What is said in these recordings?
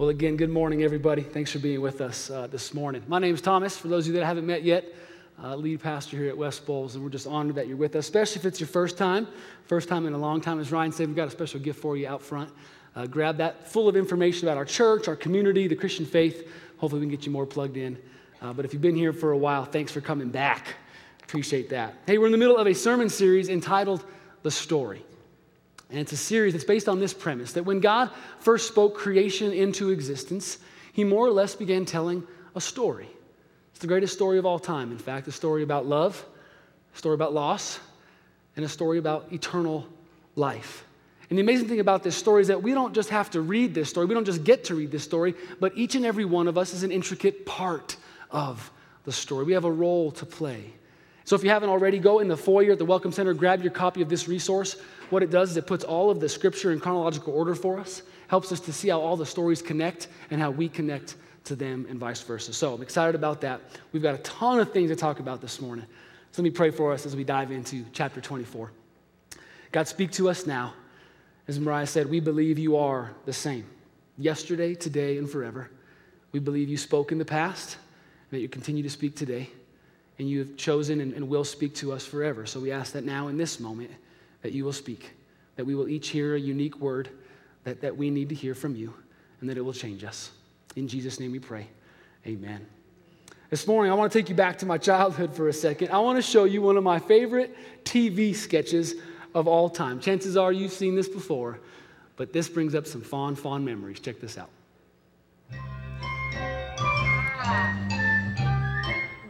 Well, again, good morning, everybody. Thanks for being with us uh, this morning. My name is Thomas. For those of you that I haven't met yet, uh, lead pastor here at West Bowles, and we're just honored that you're with us, especially if it's your first time. First time in a long time. As Ryan said, we've got a special gift for you out front. Uh, grab that full of information about our church, our community, the Christian faith. Hopefully, we can get you more plugged in. Uh, but if you've been here for a while, thanks for coming back. Appreciate that. Hey, we're in the middle of a sermon series entitled The Story. And it's a series that's based on this premise that when God first spoke creation into existence, he more or less began telling a story. It's the greatest story of all time. In fact, a story about love, a story about loss, and a story about eternal life. And the amazing thing about this story is that we don't just have to read this story, we don't just get to read this story, but each and every one of us is an intricate part of the story. We have a role to play. So if you haven't already, go in the foyer at the Welcome Center, grab your copy of this resource. What it does is it puts all of the scripture in chronological order for us, helps us to see how all the stories connect and how we connect to them and vice versa. So I'm excited about that. We've got a ton of things to talk about this morning. So let me pray for us as we dive into chapter 24. God, speak to us now. As Mariah said, we believe you are the same yesterday, today, and forever. We believe you spoke in the past, and that you continue to speak today, and you have chosen and, and will speak to us forever. So we ask that now in this moment, that you will speak, that we will each hear a unique word that, that we need to hear from you, and that it will change us. In Jesus' name we pray. Amen. This morning, I want to take you back to my childhood for a second. I want to show you one of my favorite TV sketches of all time. Chances are you've seen this before, but this brings up some fond, fond memories. Check this out.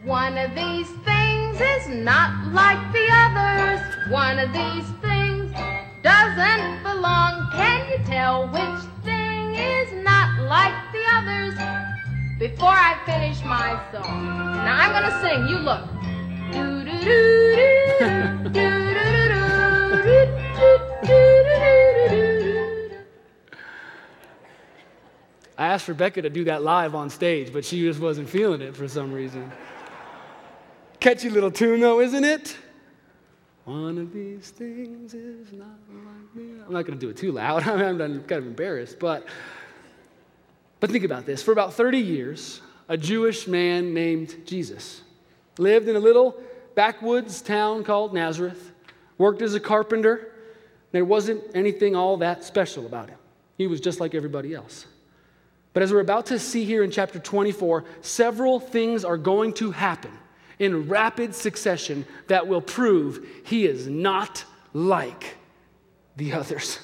One of these things is not like the others. One of these doesn't belong. Can you tell which thing is not like the others? Before I finish my song. Now I'm gonna sing. You look. Do do do do do do do do do I asked Rebecca to do that live on stage, but she just wasn't feeling it for some reason. Catchy little tune, though, isn't it? One of these things is not like me. I'm not going to do it too loud. I'm, I'm kind of embarrassed. But, but think about this. For about 30 years, a Jewish man named Jesus lived in a little backwoods town called Nazareth, worked as a carpenter. There wasn't anything all that special about him. He was just like everybody else. But as we're about to see here in chapter 24, several things are going to happen in rapid succession that will prove he is not like the others.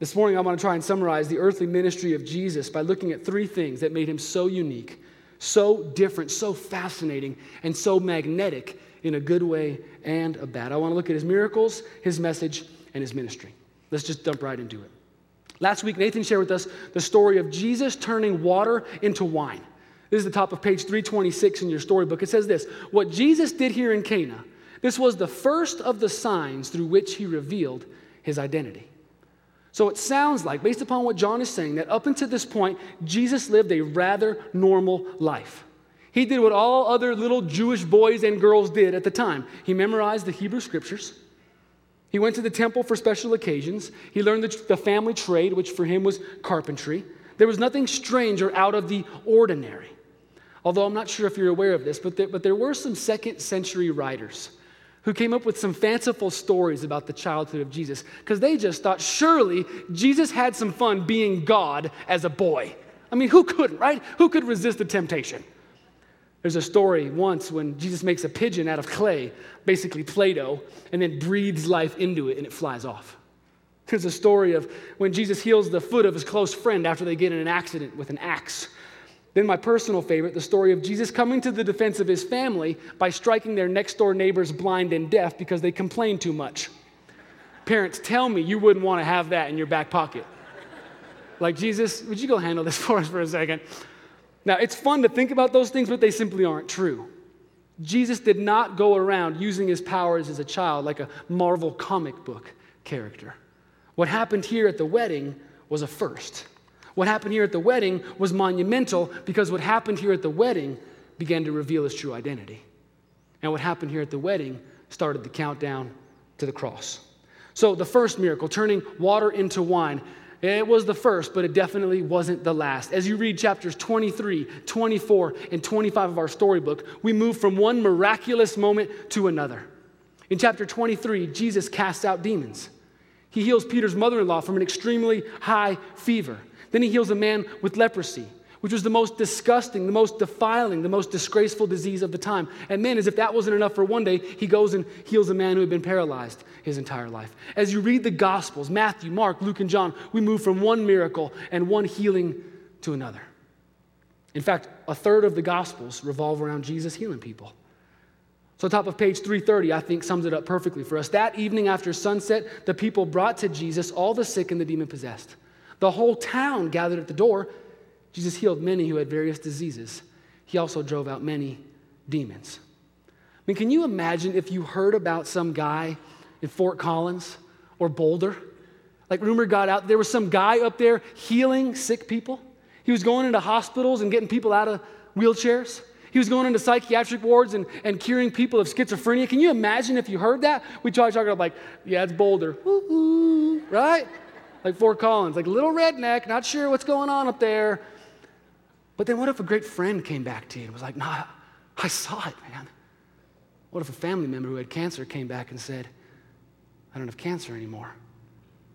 This morning, I want to try and summarize the earthly ministry of Jesus by looking at three things that made him so unique, so different, so fascinating, and so magnetic in a good way and a bad. I want to look at his miracles, his message, and his ministry. Let's just jump right into it. Last week, Nathan shared with us the story of Jesus turning water into wine. This is the top of page 326 in your storybook. It says this What Jesus did here in Cana, this was the first of the signs through which he revealed his identity. So it sounds like, based upon what John is saying, that up until this point, Jesus lived a rather normal life. He did what all other little Jewish boys and girls did at the time. He memorized the Hebrew scriptures. He went to the temple for special occasions. He learned the, the family trade, which for him was carpentry. There was nothing strange or out of the ordinary. Although I'm not sure if you're aware of this, but there, but there were some second century writers who came up with some fanciful stories about the childhood of Jesus because they just thought surely Jesus had some fun being God as a boy. I mean, who couldn't, right? Who could resist the temptation? There's a story once when Jesus makes a pigeon out of clay, basically Play Doh, and then breathes life into it and it flies off. There's a story of when Jesus heals the foot of his close friend after they get in an accident with an axe. Then, my personal favorite, the story of Jesus coming to the defense of his family by striking their next door neighbors blind and deaf because they complained too much. Parents, tell me you wouldn't want to have that in your back pocket. Like, Jesus, would you go handle this for us for a second? Now, it's fun to think about those things, but they simply aren't true. Jesus did not go around using his powers as a child like a Marvel comic book character. What happened here at the wedding was a first. What happened here at the wedding was monumental because what happened here at the wedding began to reveal his true identity. And what happened here at the wedding started the countdown to the cross. So, the first miracle, turning water into wine, It was the first, but it definitely wasn't the last. As you read chapters 23, 24, and 25 of our storybook, we move from one miraculous moment to another. In chapter 23, Jesus casts out demons. He heals Peter's mother in law from an extremely high fever. Then he heals a man with leprosy which was the most disgusting, the most defiling, the most disgraceful disease of the time. And man, as if that wasn't enough for one day, he goes and heals a man who had been paralyzed his entire life. As you read the Gospels, Matthew, Mark, Luke, and John, we move from one miracle and one healing to another. In fact, a third of the Gospels revolve around Jesus healing people. So, top of page 330, I think, sums it up perfectly for us. That evening after sunset, the people brought to Jesus all the sick and the demon possessed. The whole town gathered at the door Jesus healed many who had various diseases. He also drove out many demons. I mean, can you imagine if you heard about some guy in Fort Collins or Boulder? Like, rumor got out there was some guy up there healing sick people. He was going into hospitals and getting people out of wheelchairs. He was going into psychiatric wards and, and curing people of schizophrenia. Can you imagine if you heard that? We try talking about, like, yeah, it's Boulder. Woo-hoo, right? Like Fort Collins, like little redneck, not sure what's going on up there. But then what if a great friend came back to you and was like, nah, I saw it, man? What if a family member who had cancer came back and said, I don't have cancer anymore?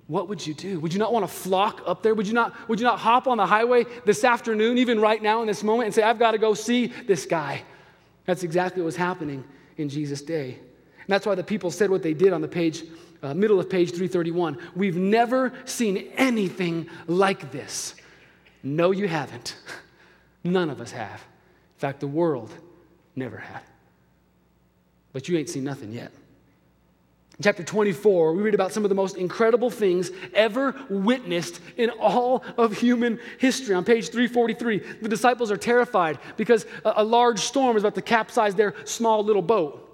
What would you do? Would you not want to flock up there? Would you not, would you not hop on the highway this afternoon, even right now in this moment, and say, I've got to go see this guy? That's exactly what was happening in Jesus' day. And that's why the people said what they did on the page, uh, middle of page 331. We've never seen anything like this. No, you haven't. None of us have. In fact, the world never had. But you ain't seen nothing yet. In chapter 24, we read about some of the most incredible things ever witnessed in all of human history. On page 343, the disciples are terrified because a, a large storm is about to capsize their small little boat.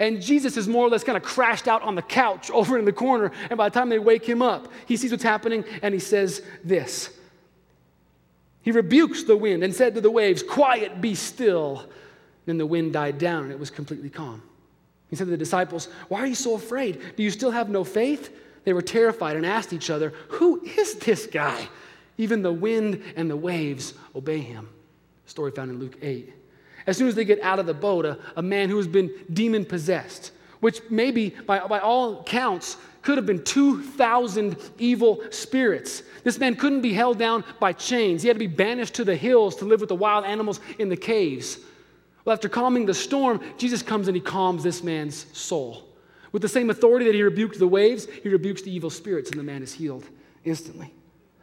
And Jesus is more or less kind of crashed out on the couch over in the corner. And by the time they wake him up, he sees what's happening and he says this he rebukes the wind and said to the waves, Quiet, be still. Then the wind died down and it was completely calm. He said to the disciples, Why are you so afraid? Do you still have no faith? They were terrified and asked each other, Who is this guy? Even the wind and the waves obey him. Story found in Luke 8. As soon as they get out of the boat, a, a man who has been demon possessed, which maybe by, by all counts could have been 2,000 evil spirits. This man couldn't be held down by chains. He had to be banished to the hills to live with the wild animals in the caves. Well, after calming the storm, Jesus comes and he calms this man's soul. With the same authority that he rebuked the waves, he rebukes the evil spirits, and the man is healed instantly.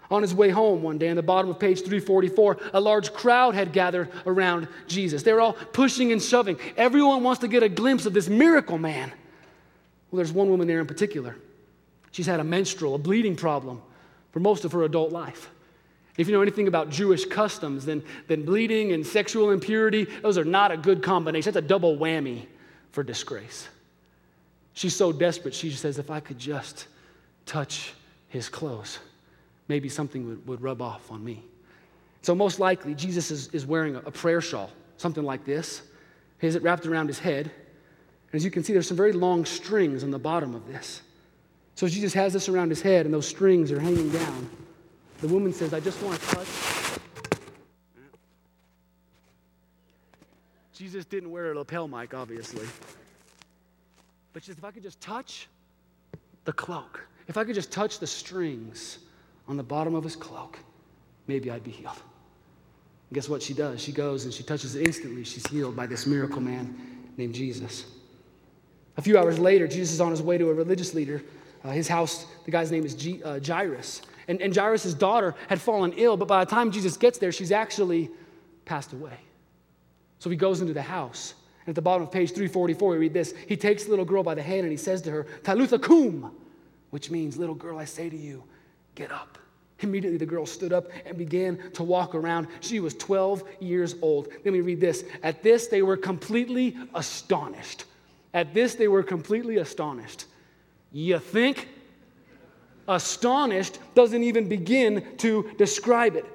On his way home one day, on the bottom of page 344, a large crowd had gathered around Jesus. They were all pushing and shoving. Everyone wants to get a glimpse of this miracle man. Well, there's one woman there in particular. She's had a menstrual, a bleeding problem for most of her adult life. If you know anything about Jewish customs, then, then bleeding and sexual impurity, those are not a good combination. That's a double whammy for disgrace. She's so desperate, she says, If I could just touch his clothes, maybe something would, would rub off on me. So, most likely, Jesus is, is wearing a, a prayer shawl, something like this. He has it wrapped around his head. And as you can see, there's some very long strings on the bottom of this. So Jesus has this around his head, and those strings are hanging down. The woman says, I just want to touch. Jesus didn't wear a lapel mic, obviously. But she says, if I could just touch the cloak, if I could just touch the strings on the bottom of his cloak, maybe I'd be healed. And guess what she does? She goes and she touches it instantly. She's healed by this miracle man named Jesus. A few hours later, Jesus is on his way to a religious leader uh, his house, the guy's name is G, uh, Jairus. And, and Jairus' daughter had fallen ill, but by the time Jesus gets there, she's actually passed away. So he goes into the house. And at the bottom of page 344, we read this He takes the little girl by the hand and he says to her, Talitha cum, which means, Little girl, I say to you, get up. Immediately, the girl stood up and began to walk around. She was 12 years old. Let me read this. At this, they were completely astonished. At this, they were completely astonished. You think? Astonished doesn't even begin to describe it.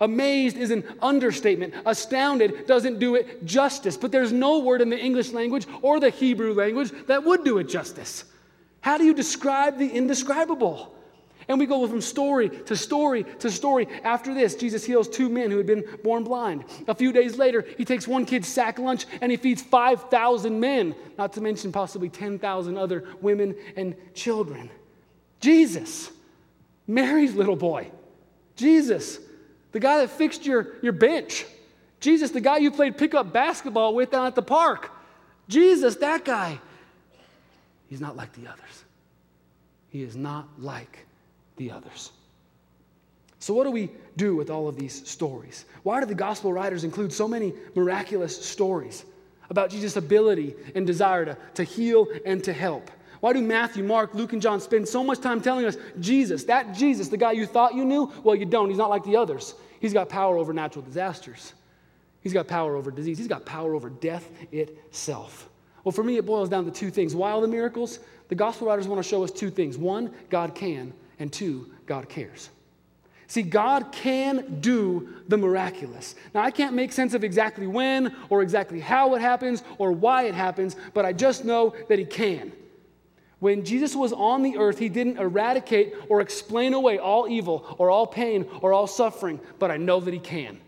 Amazed is an understatement. Astounded doesn't do it justice. But there's no word in the English language or the Hebrew language that would do it justice. How do you describe the indescribable? And we go from story to story to story. After this, Jesus heals two men who had been born blind. A few days later, he takes one kid's sack lunch and he feeds 5,000 men, not to mention possibly 10,000 other women and children. Jesus, Mary's little boy. Jesus, the guy that fixed your, your bench. Jesus, the guy you played pickup basketball with down at the park. Jesus, that guy. He's not like the others. He is not like the others. So, what do we do with all of these stories? Why do the gospel writers include so many miraculous stories about Jesus' ability and desire to, to heal and to help? Why do Matthew, Mark, Luke, and John spend so much time telling us Jesus, that Jesus, the guy you thought you knew? Well, you don't. He's not like the others. He's got power over natural disasters, he's got power over disease, he's got power over death itself. Well, for me, it boils down to two things. Why all the miracles? The gospel writers want to show us two things. One, God can, and two, God cares. See, God can do the miraculous. Now, I can't make sense of exactly when or exactly how it happens or why it happens, but I just know that He can. When Jesus was on the earth, He didn't eradicate or explain away all evil or all pain or all suffering, but I know that He can.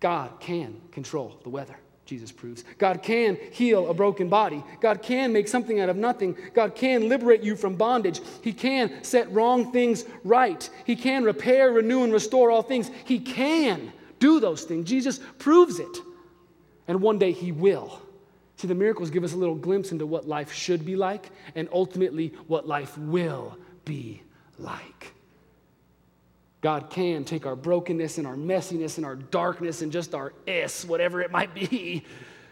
God can control the weather. Jesus proves. God can heal a broken body. God can make something out of nothing. God can liberate you from bondage. He can set wrong things right. He can repair, renew, and restore all things. He can do those things. Jesus proves it. And one day He will. See, the miracles give us a little glimpse into what life should be like and ultimately what life will be like. God can take our brokenness and our messiness and our darkness and just our s, whatever it might be,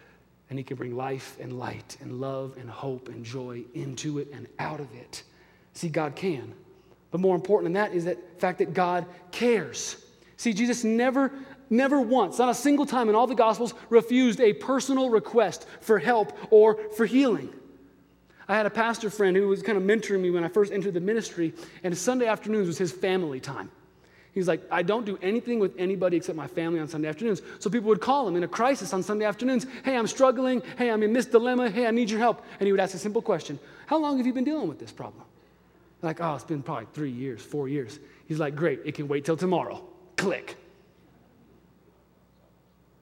and He can bring life and light and love and hope and joy into it and out of it. See, God can. But more important than that is that fact that God cares. See, Jesus never, never once, not a single time in all the Gospels, refused a personal request for help or for healing. I had a pastor friend who was kind of mentoring me when I first entered the ministry, and Sunday afternoons was his family time. He's like, I don't do anything with anybody except my family on Sunday afternoons. So people would call him in a crisis on Sunday afternoons. Hey, I'm struggling. Hey, I'm in this dilemma. Hey, I need your help. And he would ask a simple question How long have you been dealing with this problem? like, oh, it's been probably three years, four years. He's like, great, it can wait till tomorrow. Click.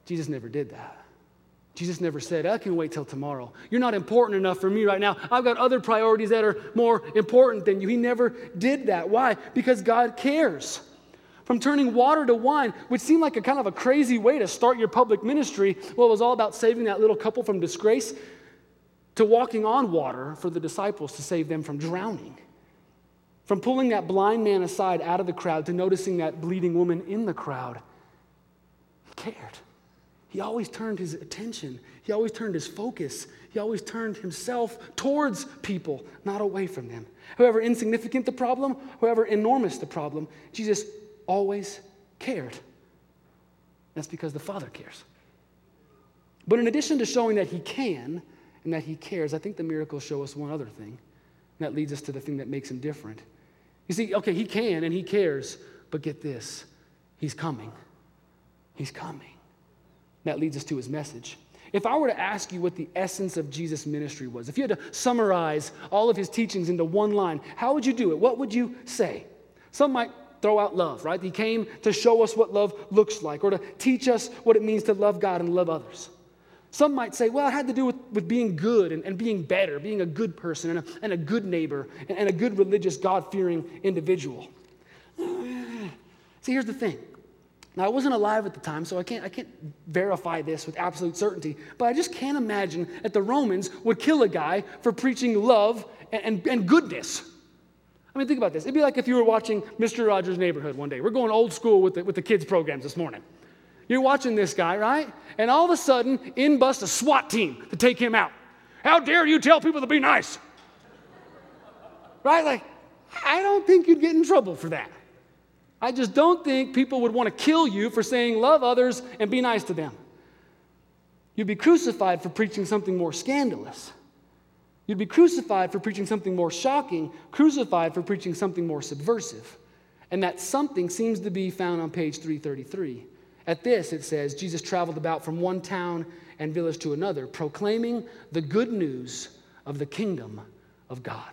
Jesus never did that. Jesus never said, I can wait till tomorrow. You're not important enough for me right now. I've got other priorities that are more important than you. He never did that. Why? Because God cares from turning water to wine, which seemed like a kind of a crazy way to start your public ministry. Well, it was all about saving that little couple from disgrace, to walking on water for the disciples to save them from drowning. From pulling that blind man aside out of the crowd to noticing that bleeding woman in the crowd. He cared. He always turned his attention, he always turned his focus, he always turned himself towards people, not away from them. However insignificant the problem, however enormous the problem, Jesus always cared. That's because the Father cares. But in addition to showing that He can and that He cares, I think the miracles show us one other thing. And that leads us to the thing that makes Him different. You see, okay, He can and He cares, but get this He's coming. He's coming. That leads us to His message. If I were to ask you what the essence of Jesus' ministry was, if you had to summarize all of his teachings into one line, how would you do it? What would you say? Some might throw out love, right? He came to show us what love looks like or to teach us what it means to love God and love others. Some might say, well, it had to do with, with being good and, and being better, being a good person and a, and a good neighbor and, and a good religious, God fearing individual. See, here's the thing. Now, I wasn't alive at the time, so I can't, I can't verify this with absolute certainty, but I just can't imagine that the Romans would kill a guy for preaching love and, and, and goodness. I mean, think about this. It'd be like if you were watching Mr. Rogers' Neighborhood one day. We're going old school with the, with the kids' programs this morning. You're watching this guy, right? And all of a sudden, in busts a SWAT team to take him out. How dare you tell people to be nice? Right? Like, I don't think you'd get in trouble for that. I just don't think people would want to kill you for saying love others and be nice to them. You'd be crucified for preaching something more scandalous. You'd be crucified for preaching something more shocking, crucified for preaching something more subversive. And that something seems to be found on page 333. At this, it says Jesus traveled about from one town and village to another, proclaiming the good news of the kingdom of God.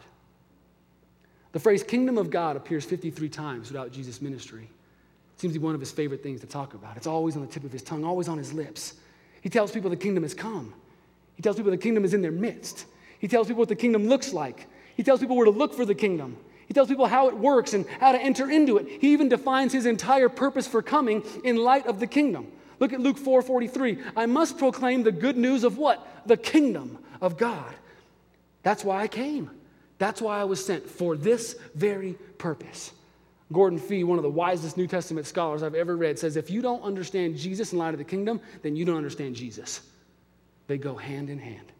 The phrase kingdom of God appears 53 times throughout Jesus' ministry. It seems to be one of his favorite things to talk about. It's always on the tip of his tongue, always on his lips. He tells people the kingdom has come. He tells people the kingdom is in their midst. He tells people what the kingdom looks like. He tells people where to look for the kingdom. He tells people how it works and how to enter into it. He even defines his entire purpose for coming in light of the kingdom. Look at Luke 4:43. I must proclaim the good news of what? The kingdom of God. That's why I came. That's why I was sent for this very purpose. Gordon Fee, one of the wisest New Testament scholars I've ever read, says if you don't understand Jesus in light of the kingdom, then you don't understand Jesus. They go hand in hand.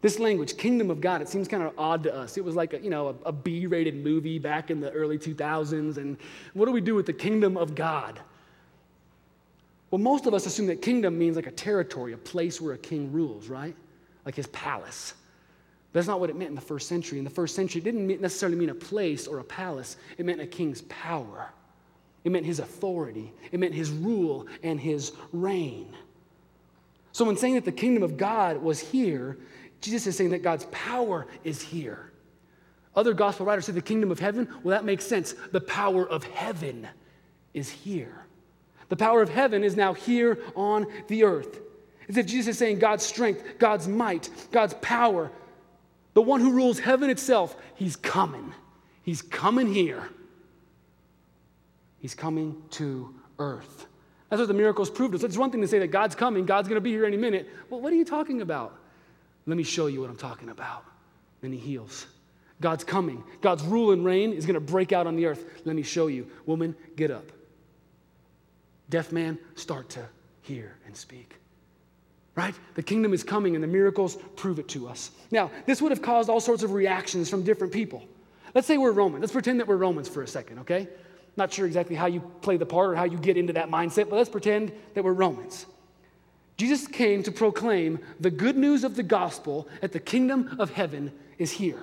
This language, kingdom of God, it seems kind of odd to us. It was like a, you know, a, a B-rated movie back in the early 2000s. And what do we do with the kingdom of God? Well, most of us assume that kingdom means like a territory, a place where a king rules, right? Like his palace. But that's not what it meant in the first century. In the first century, it didn't necessarily mean a place or a palace, it meant a king's power. It meant his authority, it meant his rule and his reign. So, when saying that the kingdom of God was here, Jesus is saying that God's power is here. Other gospel writers say the kingdom of heaven. Well, that makes sense. The power of heaven is here. The power of heaven is now here on the earth. As if Jesus is saying God's strength, God's might, God's power, the one who rules heaven itself, he's coming. He's coming here. He's coming to earth. That's what the miracles proved us. It's one thing to say that God's coming, God's going to be here any minute. Well, what are you talking about? Let me show you what I'm talking about. Then he heals. God's coming. God's rule and reign is going to break out on the earth. Let me show you. Woman, get up. Deaf man, start to hear and speak. Right? The kingdom is coming and the miracles prove it to us. Now, this would have caused all sorts of reactions from different people. Let's say we're Roman. Let's pretend that we're Romans for a second, okay? Not sure exactly how you play the part or how you get into that mindset, but let's pretend that we're Romans. Jesus came to proclaim the good news of the gospel that the kingdom of heaven is here.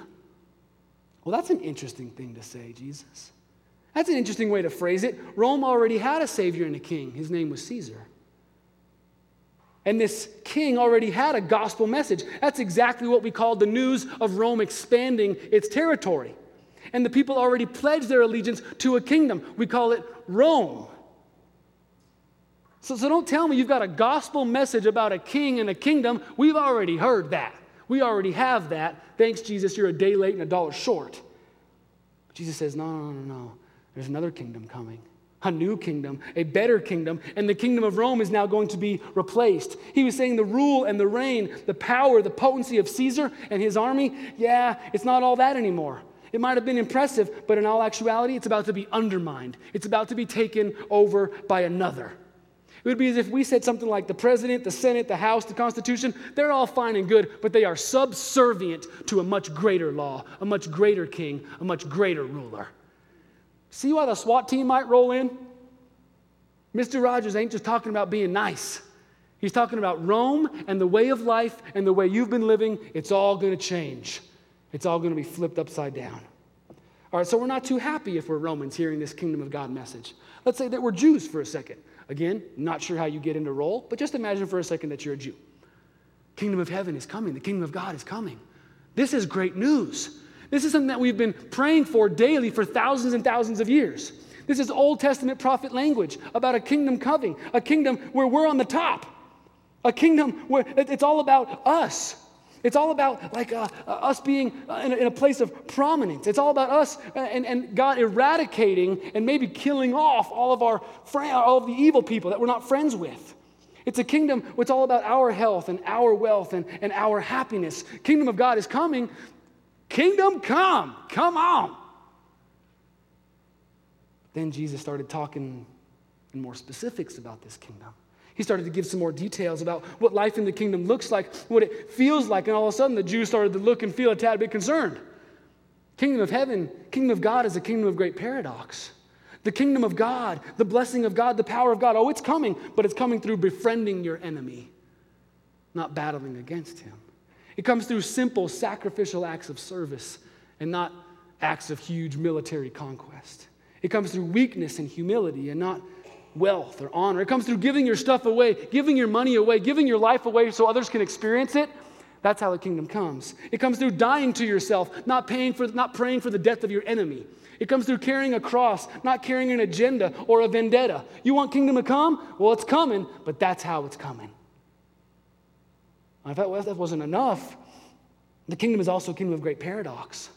Well, that's an interesting thing to say, Jesus. That's an interesting way to phrase it. Rome already had a savior and a king. His name was Caesar. And this king already had a gospel message. That's exactly what we call the news of Rome expanding its territory. And the people already pledged their allegiance to a kingdom. We call it Rome. So, so don't tell me you've got a gospel message about a king and a kingdom. We've already heard that. We already have that. Thanks, Jesus, you're a day late and a dollar short. Jesus says, no, no, no, no. There's another kingdom coming, a new kingdom, a better kingdom, and the kingdom of Rome is now going to be replaced. He was saying the rule and the reign, the power, the potency of Caesar and his army, yeah, it's not all that anymore. It might have been impressive, but in all actuality, it's about to be undermined. It's about to be taken over by another. It would be as if we said something like the president, the Senate, the House, the Constitution, they're all fine and good, but they are subservient to a much greater law, a much greater king, a much greater ruler. See why the SWAT team might roll in? Mr. Rogers ain't just talking about being nice. He's talking about Rome and the way of life and the way you've been living. It's all going to change. It's all going to be flipped upside down. All right, so we're not too happy if we're Romans hearing this kingdom of God message. Let's say that we're Jews for a second. Again, not sure how you get into role, but just imagine for a second that you're a Jew. Kingdom of heaven is coming. The kingdom of God is coming. This is great news. This is something that we've been praying for daily for thousands and thousands of years. This is Old Testament prophet language about a kingdom coming, a kingdom where we're on the top, a kingdom where it's all about us. It's all about like uh, uh, us being uh, in, a, in, a, place of prominence. It's all about us and, and God eradicating and maybe killing off all of our all of the evil people that we're not friends with. It's a kingdom it's all about our health and our wealth and, and our happiness. Kingdom of God is coming Kingdom come, come on. Then Jesus started talking in more specifics about this kingdom. He started to give some more details about what life in the kingdom looks like, what it feels like, and all of a sudden the Jews started to look and feel a tad bit concerned. Kingdom of heaven, kingdom of God is a kingdom of great paradox. The kingdom of God, the blessing of God, the power of God, oh, it's coming, but it's coming through befriending your enemy, not battling against him. It comes through simple sacrificial acts of service and not acts of huge military conquest. It comes through weakness and humility and not wealth or honor. It comes through giving your stuff away, giving your money away, giving your life away so others can experience it. That's how the kingdom comes. It comes through dying to yourself, not, paying for, not praying for the death of your enemy. It comes through carrying a cross, not carrying an agenda or a vendetta. You want kingdom to come? Well, it's coming, but that's how it's coming. If that, that wasn't enough, the kingdom is also a kingdom of great paradox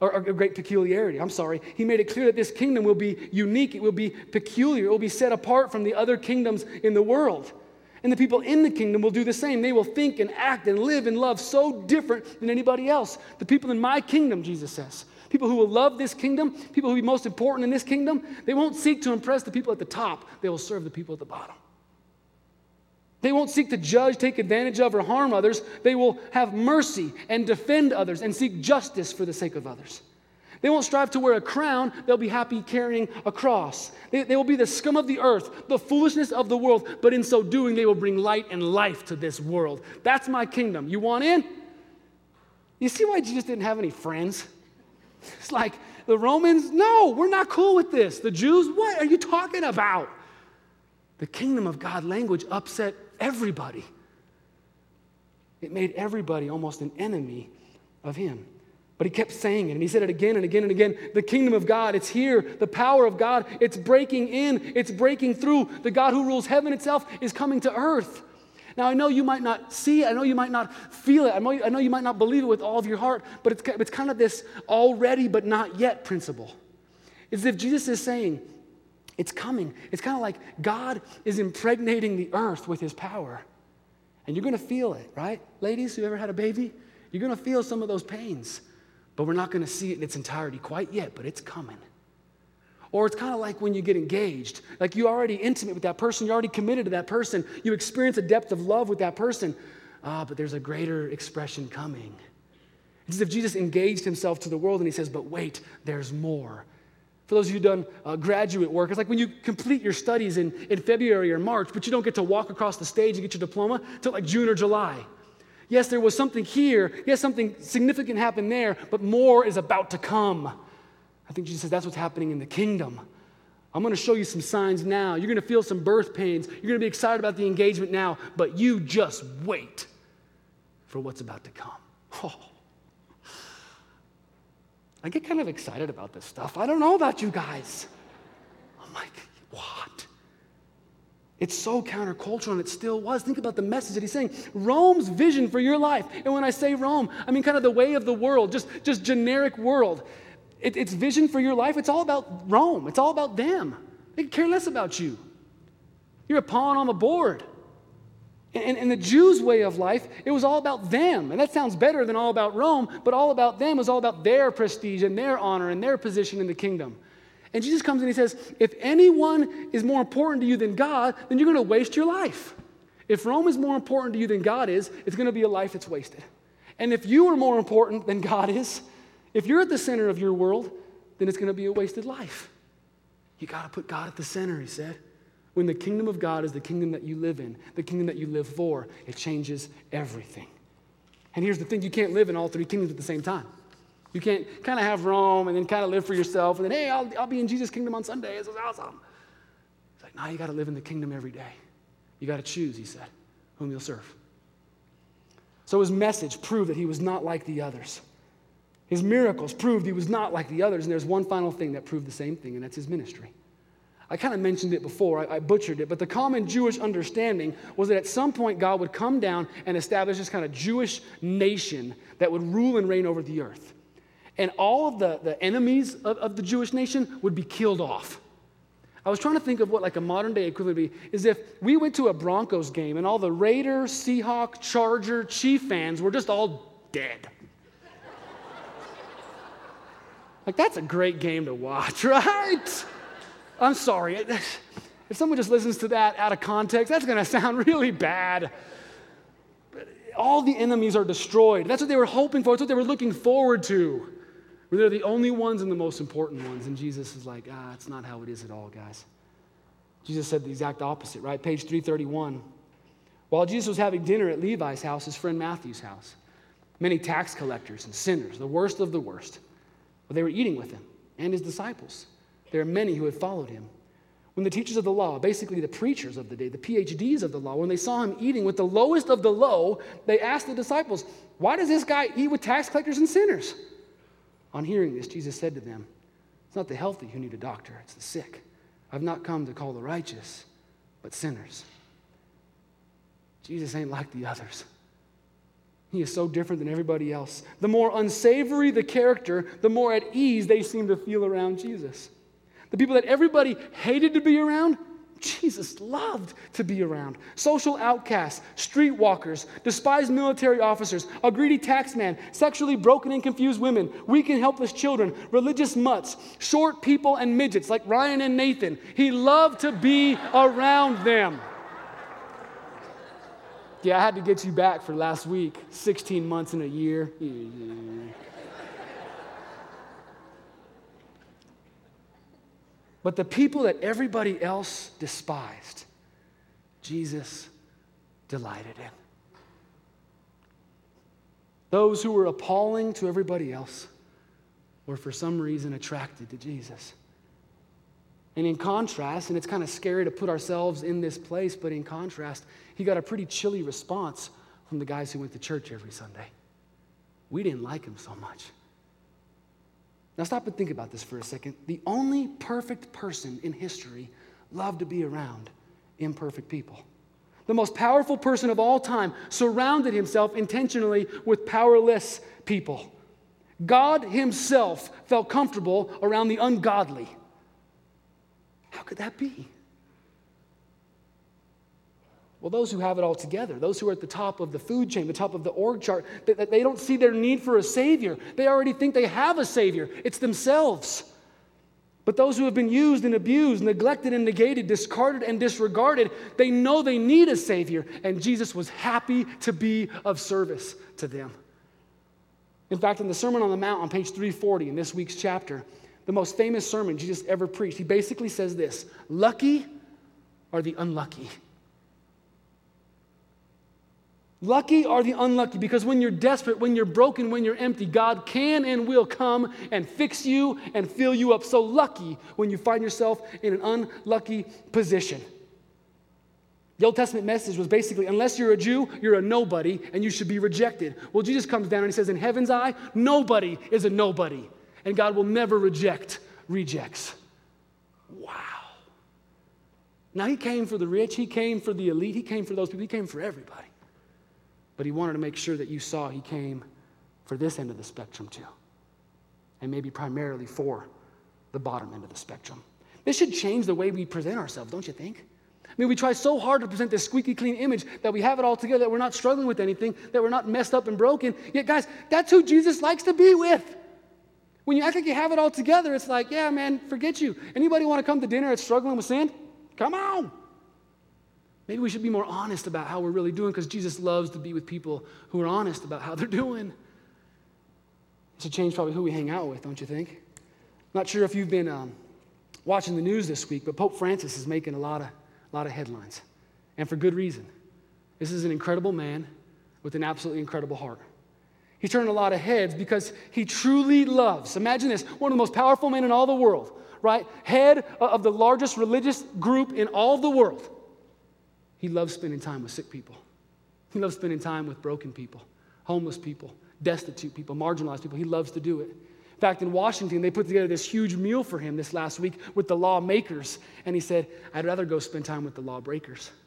or, or great peculiarity. I'm sorry. He made it clear that this kingdom will be unique, it will be peculiar, it will be set apart from the other kingdoms in the world. And the people in the kingdom will do the same. They will think and act and live and love so different than anybody else. The people in my kingdom, Jesus says, people who will love this kingdom, people who will be most important in this kingdom, they won't seek to impress the people at the top, they will serve the people at the bottom. They won't seek to judge, take advantage of, or harm others. They will have mercy and defend others and seek justice for the sake of others. They won't strive to wear a crown, they'll be happy carrying a cross. They, they, will be the scum of the earth, the foolishness of the world, but in so doing, they will bring light and life to this world. That's my kingdom. You want in? You see why Jesus didn't have any friends? It's like the Romans, no, we're not cool with this. The Jews, what are you talking about? The kingdom of God language upset everybody. It made everybody almost an enemy of him. But he kept saying it, and he said it again and again and again. The kingdom of God, it's here. The power of God, it's breaking in, it's breaking through. The God who rules heaven itself is coming to earth. Now, I know you might not see it, I know you might not feel it, I know, I know you might not believe it with all of your heart, but it's, it's kind of this already but not yet principle. It's as if Jesus is saying, it's coming. It's kind of like God is impregnating the earth with his power. And you're going to feel it, right? Ladies who ever had a baby, you're going to feel some of those pains but we're not going to see it in its entirety quite yet, but it's coming. Or it's kind of like when you get engaged. Like you're already intimate with that person, you're already committed to that person, you experience a depth of love with that person. Ah, but there's a greater expression coming. It's as if Jesus engaged himself to the world and he says, But wait, there's more. For those of you who've done uh, graduate work, it's like when you complete your studies in, in February or March, but you don't get to walk across the stage and get your diploma until like June or July. Yes, there was something here. Yes, something significant happened there, but more is about to come. I think Jesus says that's what's happening in the kingdom. I'm going to show you some signs now. You're going to feel some birth pains. You're going to be excited about the engagement now, but you just wait for what's about to come. Oh. I get kind of excited about this stuff. I don't know about you guys. I'm like, what? It's so countercultural, and it still was. Think about the message that he's saying. Rome's vision for your life. And when I say Rome, I mean kind of the way of the world, just, just generic world. It, it's vision for your life. It's all about Rome, it's all about them. They care less about you. You're a pawn on the board. And in the Jews' way of life, it was all about them. And that sounds better than all about Rome, but all about them was all about their prestige and their honor and their position in the kingdom. And Jesus comes and he says, if anyone is more important to you than God, then you're going to waste your life. If Rome is more important to you than God is, it's going to be a life that's wasted. And if you are more important than God is, if you're at the center of your world, then it's going to be a wasted life. You got to put God at the center, he said. When the kingdom of God is the kingdom that you live in, the kingdom that you live for, it changes everything. And here's the thing you can't live in all three kingdoms at the same time. You can't kind of have Rome and then kind of live for yourself and then, hey, I'll, I'll be in Jesus' kingdom on Sunday. This is awesome. It's like, no, you got to live in the kingdom every day. You got to choose, he said, whom you'll serve. So his message proved that he was not like the others. His miracles proved he was not like the others. And there's one final thing that proved the same thing, and that's his ministry. I kind of mentioned it before, I, I, butchered it, but the common Jewish understanding was that at some point God would come down and establish this kind of Jewish nation that would rule and reign over the earth and all of the, the enemies of, of the Jewish nation would be killed off. I was trying to think of what like a modern day equivalent would be is if we went to a Broncos game and all the Raider, Seahawk, Charger, Chief fans were just all dead. like that's a great game to watch, right? I'm sorry. If someone just listens to that out of context, that's going to sound really bad. All the enemies are destroyed. That's what they were hoping for. That's what they were looking forward to. Where They're the only ones and the most important ones. And Jesus is like, ah, it's not how it is at all, guys. Jesus said the exact opposite, right? Page 331. While Jesus was having dinner at Levi's house, his friend Matthew's house, many tax collectors and sinners, the worst of the worst, well, they were eating with him and his disciples. There are many who had followed him. when the teachers of the law, basically the preachers of the day, the PhDs of the law, when they saw him eating with the lowest of the low, they asked the disciples, Why does this guy eat with tax collectors and sinners? On hearing this, Jesus said to them, It's not the healthy who need a doctor, it's the sick. I've not come to call the righteous, but sinners. Jesus ain't like the others. He is so different than everybody else. The more unsavory the character, the more at ease they seem to feel around Jesus. The people that everybody hated to be around, Jesus loved to be around. Social outcasts, streetwalkers, despised military officers, a greedy taxman, sexually broken and confused women, weak and helpless children, religious mutts, short people and midgets like Ryan and Nathan. He loved to be around them. Yeah, I had to get you back for last week. 16 months in a year. But the people that everybody else despised, Jesus delighted in. Those who were appalling to everybody else were for some reason attracted to Jesus. And in contrast, and it's kind of scary to put ourselves in this place, but in contrast, he got a pretty chilly response from the guys who went to church every Sunday. We didn't like him so much. Now, stop and think about this for a second. The only perfect person in history loved to be around imperfect people. The most powerful person of all time surrounded himself intentionally with powerless people. God himself felt comfortable around the ungodly. How could that be? Well, those who have it all together, those who are at the top of the food chain, the top of the org chart, they, they don't see their need for a Savior. They already think they have a Savior. It's themselves. But those who have been used and abused, neglected and negated, discarded and disregarded, they know they need a Savior, and Jesus was happy to be of service to them. In fact, in the Sermon on the Mount on page 340 in this week's chapter, the most famous sermon Jesus ever preached, he basically says this Lucky are the unlucky. Lucky are the unlucky because when you're desperate, when you're broken, when you're empty, God can and will come and fix you and fill you up. So lucky when you find yourself in an unlucky position. The Old Testament message was basically unless you're a Jew, you're a nobody and you should be rejected. Well, Jesus comes down and he says, In heaven's eye, nobody is a nobody. And God will never reject rejects. Wow. Now, he came for the rich, he came for the elite, he came for those people, he came for everybody. But he wanted to make sure that you saw he came for this end of the spectrum too. And maybe primarily for the bottom end of the spectrum. This should change the way we present ourselves, don't you think? I mean, we try so hard to present this squeaky clean image that we have it all together, that we're not struggling with anything, that we're not messed up and broken. Yet, guys, that's who Jesus likes to be with. When you act like you have it all together, it's like, yeah, man, forget you. Anybody want to come to dinner that's struggling with sin? Come on. Maybe we should be more honest about how we're really doing because Jesus loves to be with people who are honest about how they're doing. It should change probably who we hang out with, don't you think? I'm not sure if you've been um, watching the news this week, but Pope Francis is making a lot of, a lot of headlines, and for good reason. This is an incredible man with an absolutely incredible heart. He's turning a lot of heads because he truly loves. Imagine this one of the most powerful men in all the world, right? Head of the largest religious group in all the world he loves spending time with sick people. He loves spending time with broken people, homeless people, destitute people, marginalized people. He loves to do it. In fact, in Washington, they put together this huge meal for him this last week with the lawmakers. And he said, I'd rather go spend time with the lawbreakers.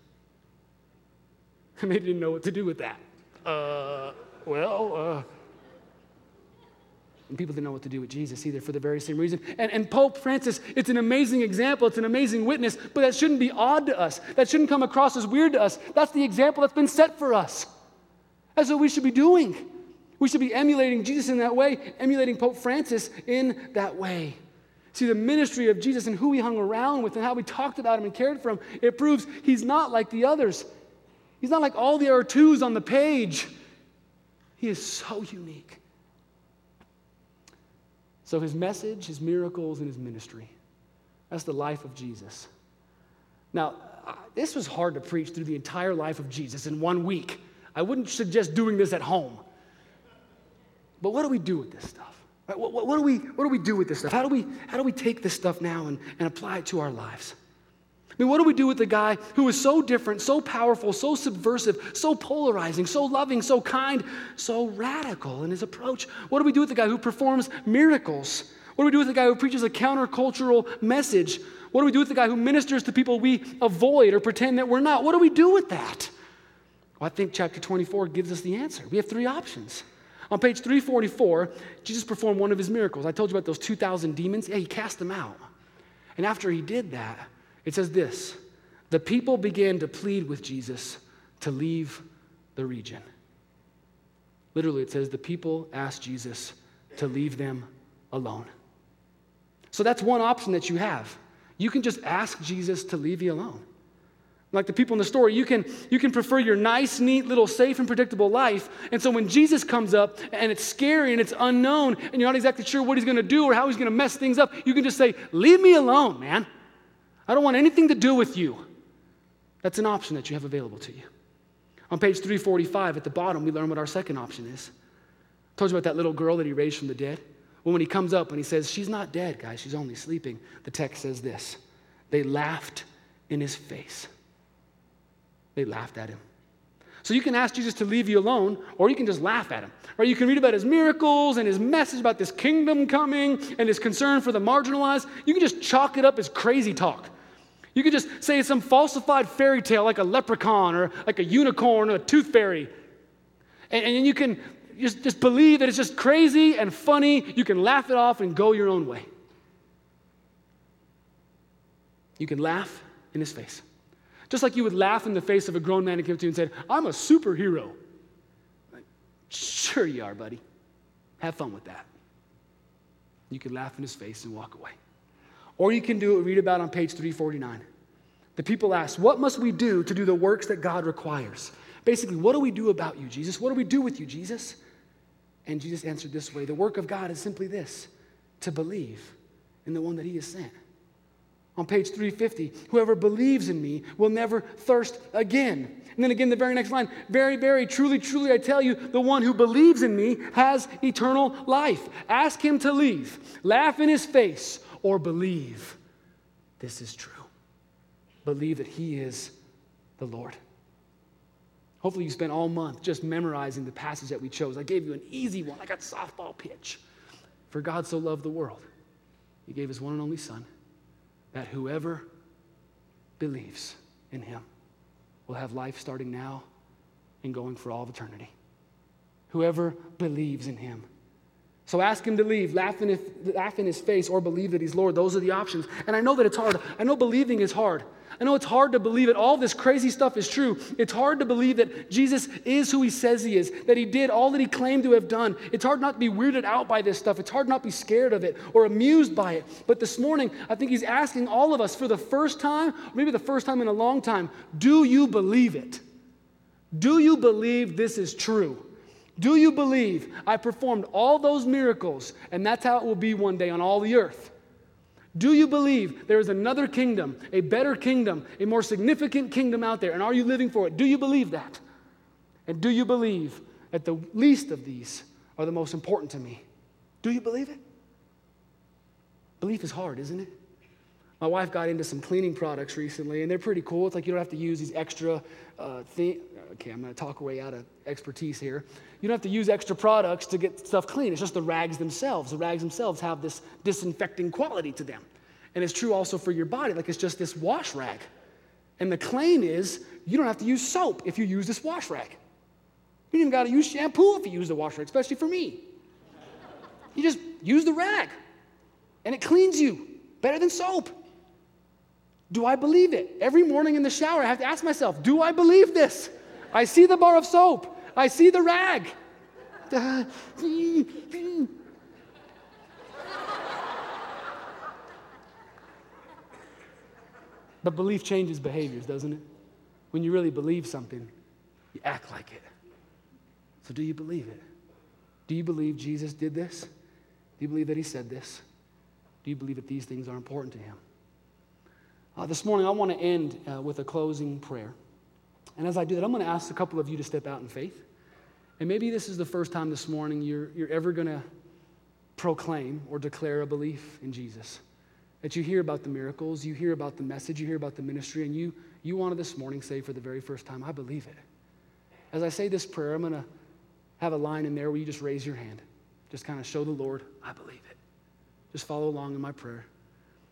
And they didn't know what to do with that. Uh, well, uh, and people didn't know what to do with Jesus either for the very same reason. And, and Pope Francis, it's an amazing example, it's an amazing witness, but that shouldn't be odd to us. That shouldn't come across as weird to us. That's the example that's been set for us. That's what we should be doing. We should be emulating Jesus in that way, emulating Pope Francis in that way. See, the ministry of Jesus and who he hung around with and how we talked about him and cared for him, it proves he's not like the others. He's not like all the other twos on the page. He is so unique. So his message, his miracles, and his ministry. That's the life of Jesus. Now, this was hard to preach through the entire life of Jesus in one week. I wouldn't suggest doing this at home. But what do we do with this stuff? What, what, what, do, we, what do we do with this stuff? How do we, how do we take this stuff now and, and apply it to our lives? I mean, what do we do with the guy who is so different, so powerful, so subversive, so polarizing, so loving, so kind, so radical in his approach? What do we do with the guy who performs miracles? What do we do with the guy who preaches a countercultural message? What do we do with the guy who ministers to people we avoid or pretend that we're not? What do we do with that? Well, I think chapter 24 gives us the answer. We have three options. On page 344, Jesus performed one of his miracles. I told you about those 2,000 demons. Yeah, he cast them out. And after he did that, it says this the people began to plead with Jesus to leave the region. Literally, it says the people asked Jesus to leave them alone. So that's one option that you have. You can just ask Jesus to leave you alone. Like the people in the story, you can, you can prefer your nice, neat, little safe and predictable life. And so when Jesus comes up and it's scary and it's unknown and you're not exactly sure what he's going to do or how he's going to mess things up, you can just say, Leave me alone, man. I don't want anything to do with you. That's an option that you have available to you. On page 345 at the bottom, we learn what our second option is. I told you about that little girl that he raised from the dead. Well, when he comes up and he says, She's not dead, guys, she's only sleeping, the text says this They laughed in his face. They laughed at him. So you can ask Jesus to leave you alone, or you can just laugh at him. Or you can read about his miracles and his message about this kingdom coming and his concern for the marginalized. You can just chalk it up as crazy talk. You can just say it's some falsified fairy tale like a leprechaun or like a unicorn or a tooth fairy. And, and you can just, just believe that it's just crazy and funny. You can laugh it off and go your own way. You can laugh in his face. Just like you would laugh in the face of a grown man who came to you and said, I'm a superhero. Sure you are, buddy. Have fun with that. You can laugh in his face and walk away. Or you can do what we read about on page 349. The people ask, What must we do to do the works that God requires? Basically, what do we do about you, Jesus? What do we do with you, Jesus? And Jesus answered this way The work of God is simply this to believe in the one that he has sent on page 350 whoever believes in me will never thirst again and then again the very next line very very truly truly i tell you the one who believes in me has eternal life ask him to leave laugh in his face or believe this is true believe that he is the lord hopefully you spent all month just memorizing the passage that we chose i gave you an easy one i got softball pitch for god so loved the world he gave his one and only son that whoever believes in him will have life starting now and going for all of eternity. Whoever believes in him. So ask him to leave, laugh in, his, laugh in his face, or believe that he's Lord. Those are the options. And I know that it's hard. I know believing is hard. I know it's hard to believe that all this crazy stuff is true. It's hard to believe that Jesus is who he says he is, that he did all that he claimed to have done. It's hard not to be weirded out by this stuff. It's hard not to be scared of it or amused by it. But this morning, I think he's asking all of us for the first time, maybe the first time in a long time, do you believe it? Do you believe this is true? Do you believe I performed all those miracles and that's how it will be one day on all the earth? Do you believe there is another kingdom, a better kingdom, a more significant kingdom out there? And are you living for it? Do you believe that? And do you believe that the least of these are the most important to me? Do you believe it? Belief is hard, isn't it? My wife got into some cleaning products recently, and they're pretty cool. It's like you don't have to use these extra uh, things. Okay, I'm going to talk way out of expertise here. You don't have to use extra products to get stuff clean. It's just the rags themselves. The rags themselves have this disinfecting quality to them. And it's true also for your body. Like it's just this wash rag. And the claim is you don't have to use soap if you use this wash rag. You don't even got to use shampoo if you use the wash rag, especially for me. You just use the rag, and it cleans you better than soap. Do I believe it? Every morning in the shower, I have to ask myself, do I believe this? I see the bar of soap. I see the rag. But belief changes behaviors, doesn't it? When you really believe something, you act like it. So, do you believe it? Do you believe Jesus did this? Do you believe that he said this? Do you believe that these things are important to him? Uh, this morning, I want to end uh, with a closing prayer. And as I do that, I'm going to ask a couple of you to step out in faith. And maybe this is the first time this morning you're, you're ever going to proclaim or declare a belief in Jesus. that you hear about the miracles, you hear about the message, you hear about the ministry, and you, you want to this morning say for the very first time, I believe it. As I say this prayer, I'm going to have a line in there where you just raise your hand. Just kind of show the Lord, I believe it. Just follow along in my prayer.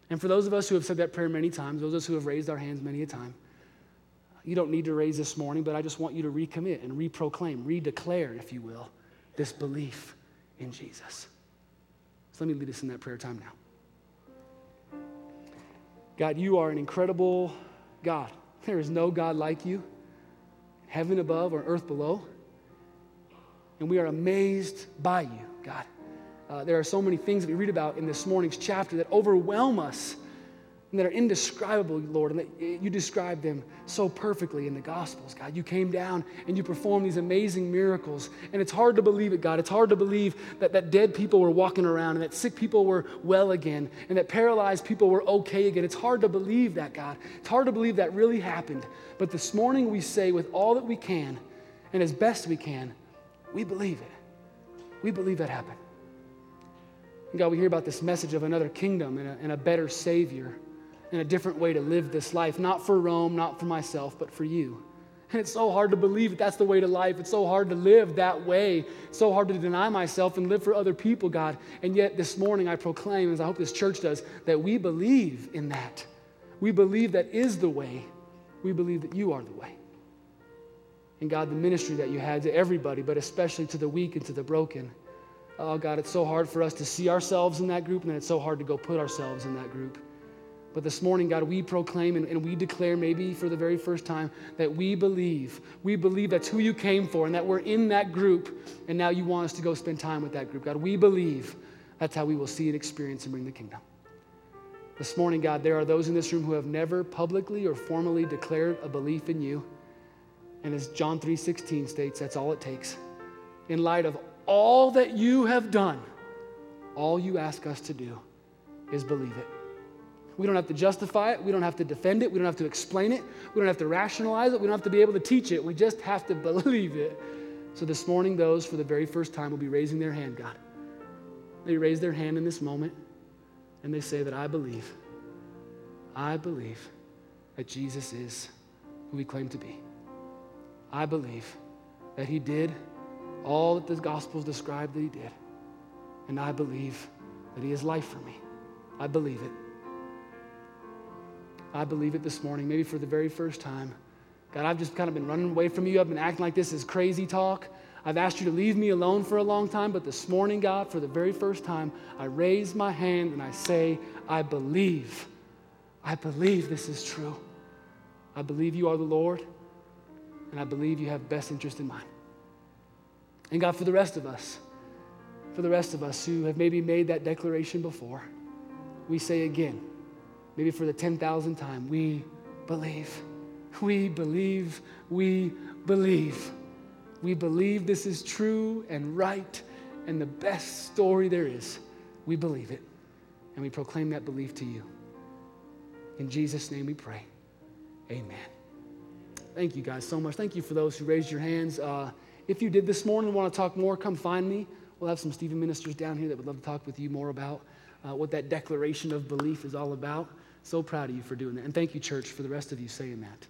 And for those of us who have said that prayer many times, those of us who have raised our hands many a time, you don't need to raise this morning, but I just want you to recommit and reproclaim, redeclare, if you will, this belief in Jesus. So let me lead us in that prayer time now. God, you are an incredible God. There is no God like you, heaven above or earth below. And we are amazed by you, God. Uh, there are so many things that we read about in this morning's chapter that overwhelm us and that are indescribable, Lord, and that eh, you describe them so perfectly in the Gospels, God. You came down and you performed these amazing miracles, and it's hard to believe it, God. It's hard to believe that, that dead people were walking around and that sick people were well again and that paralyzed people were okay again. It's hard to believe that, God. It's hard to believe that really happened. But this morning we say with all that we can and as best we can, we believe it. We believe that happened. And God, we hear about this message of another kingdom and a, and a better Savior and a different way to live this life, not for Rome, not for myself, but for you. And it's so hard to believe that that's the way to life. It's so hard to live that way. It's so hard to deny myself and live for other people, God. And yet this morning I proclaim, as I hope this church does, that we believe in that. We believe that is the way. We believe that you are the way. And God, the ministry that you had to everybody, but especially to the weak and to the broken. Oh, God, it's so hard for us to see ourselves in that group, and it's so hard to go put ourselves in that group. But this morning, God, we proclaim and, and, we declare, maybe for the very first time, that we believe. We believe that's who you came for and that we're in that group, and now you want us to go spend time with that group. God, we believe that's how we will see and experience and bring the kingdom. This morning, God, there are those in this room who have never publicly or formally declared a belief in you. And as John 3:16 states, that's all it takes. In light of all that you have done, all you ask us to do is believe it. We don't have to justify it. We don't have to defend it. We don't have to explain it. We don't have to rationalize it. We don't have to be able to teach it. We just have to believe it. So this morning, those for the very first time will be raising their hand, God. They raise their hand in this moment and they say that I believe. I believe that Jesus is who he claimed to be. I believe that he did all that the Gospels describe that he did. And I believe that he is life for me. I believe it. I believe it this morning, maybe for the very first time. God, I've just kind of been running away from you. I've been acting like this is crazy talk. I've asked you to leave me alone for a long time, but this morning, God, for the very first time, I raise my hand and I say, I believe. I believe this is true. I believe you are the Lord, and I believe you have best interest in mind. And God, for the rest of us, for the rest of us who have maybe made that declaration before, we say again, maybe for the 10,000th time, we believe. We believe. We believe. We believe this is true and right and the best story there is. We believe it. And we proclaim that belief to you. In Jesus' name we pray. Amen. Thank you guys so much. Thank you for those who raised your hands. Uh, if you did this morning and want to talk more, come find me. We'll have some Stephen ministers down here that would love to talk with you more about uh, what that declaration of belief is all about. So proud of you for doing that. And thank you, church, for the rest of you saying that.